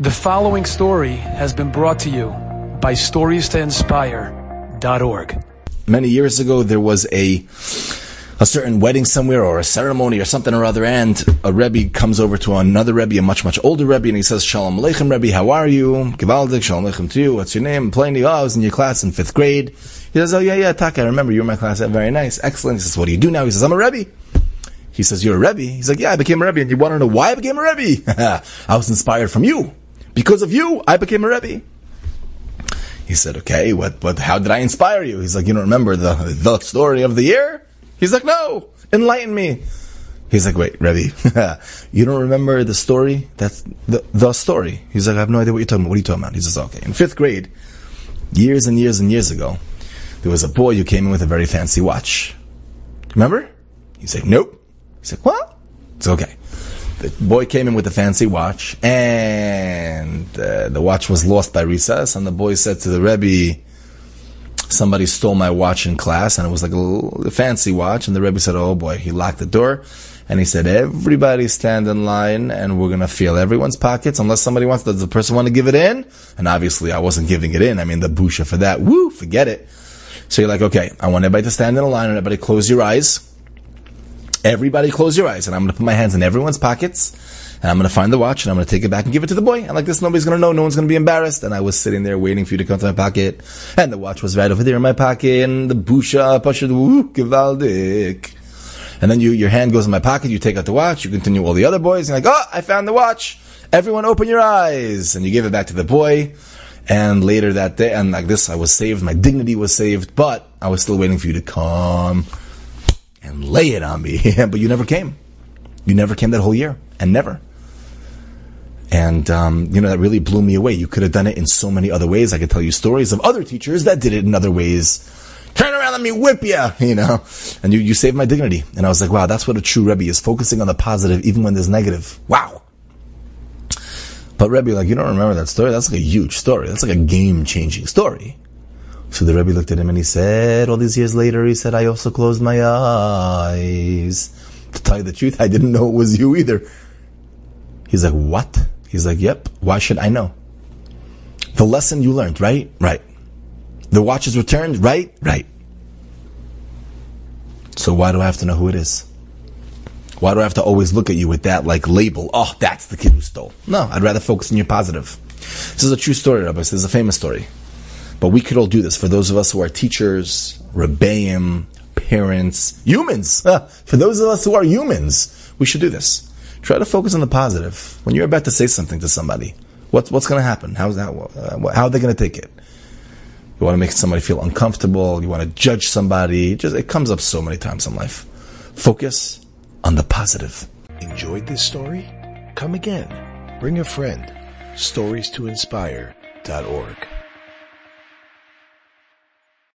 The following story has been brought to you by StoriesToInspire.org. Many years ago, there was a a certain wedding somewhere or a ceremony or something or other, and a Rebbe comes over to another Rebbe, a much, much older Rebbe, and he says, Shalom Aleichem, Rebbe, how are you? Givaldik, Shalom Aleichem to you. What's your name? You. Oh, I was in your class in fifth grade. He says, oh, yeah, yeah, Taka, I remember you were in my class. Very nice. Excellent. He says, what do you do now? He says, I'm a Rebbe. He says, you're a Rebbe? He's like, yeah, I became a Rebbe. And you want to know why I became a Rebbe? I was inspired from you. Because of you, I became a Rebbe. He said, okay, what, what, how did I inspire you? He's like, you don't remember the, the story of the year? He's like, no, enlighten me. He's like, wait, Rebbe, you don't remember the story? That's the, the story. He's like, I have no idea what you're talking about. What are you talking about? He says, okay. In fifth grade, years and years and years ago, there was a boy who came in with a very fancy watch. Remember? He's like, nope. He's like, what? It's okay the boy came in with a fancy watch, and uh, the watch was lost by recess. And the boy said to the Rebbe, "Somebody stole my watch in class, and it was like a, fancy watch." And the Rebbe said, "Oh boy!" He locked the door, and he said, "Everybody stand in line, and we're gonna feel everyone's pockets unless somebody wants. Does the person want to give it in?" And obviously, I wasn't giving it in. I mean, the busha for that. Woo, forget it. So you're like, okay, I want everybody to stand in a line, and everybody close your eyes. Everybody close your eyes, and I'm going to put my hands in everyone's pockets, and I'm going to find the watch, and I'm going to take it back and give it to the boy. And like this, nobody's going to know, no one's going to be embarrassed. And I was sitting there waiting for you to come to my pocket, and the watch was right over there in my pocket, and the busha, pasha, woo, gewaldig. And then you, your hand goes in my pocket, you take out the watch, you continue all the other boys, and like, oh, I found the watch. Everyone open your eyes. And you give it back to the boy. And later that day, and like this, I was saved, my dignity was saved, but I was still waiting for you to come lay it on me. but you never came. You never came that whole year, and never. And um, you know that really blew me away. You could have done it in so many other ways. I could tell you stories of other teachers that did it in other ways. Turn around, let me whip you, you know. And you, you saved my dignity. And I was like, wow, that's what a true Rebbe is, focusing on the positive even when there's negative. Wow. But Rebbe, like, you don't remember that story? That's like a huge story. That's like a game changing story. So the Rebbe looked at him and he said, all these years later, he said, I also closed my eyes. To tell you the truth, I didn't know it was you either. He's like, what? He's like, yep, why should I know? The lesson you learned, right? Right. The watch is returned, right? Right. So why do I have to know who it is? Why do I have to always look at you with that like label? Oh, that's the kid who stole. No, I'd rather focus on your positive. This is a true story, Rabbi. This is a famous story. But we could all do this for those of us who are teachers, rebbeim, parents, humans. for those of us who are humans, we should do this. Try to focus on the positive. When you're about to say something to somebody, what's what's going to happen? How's that? Uh, how are they going to take it? You want to make somebody feel uncomfortable. You want to judge somebody. Just it comes up so many times in life. Focus on the positive. Enjoyed this story? Come again. Bring a friend. Stories to inspire.org.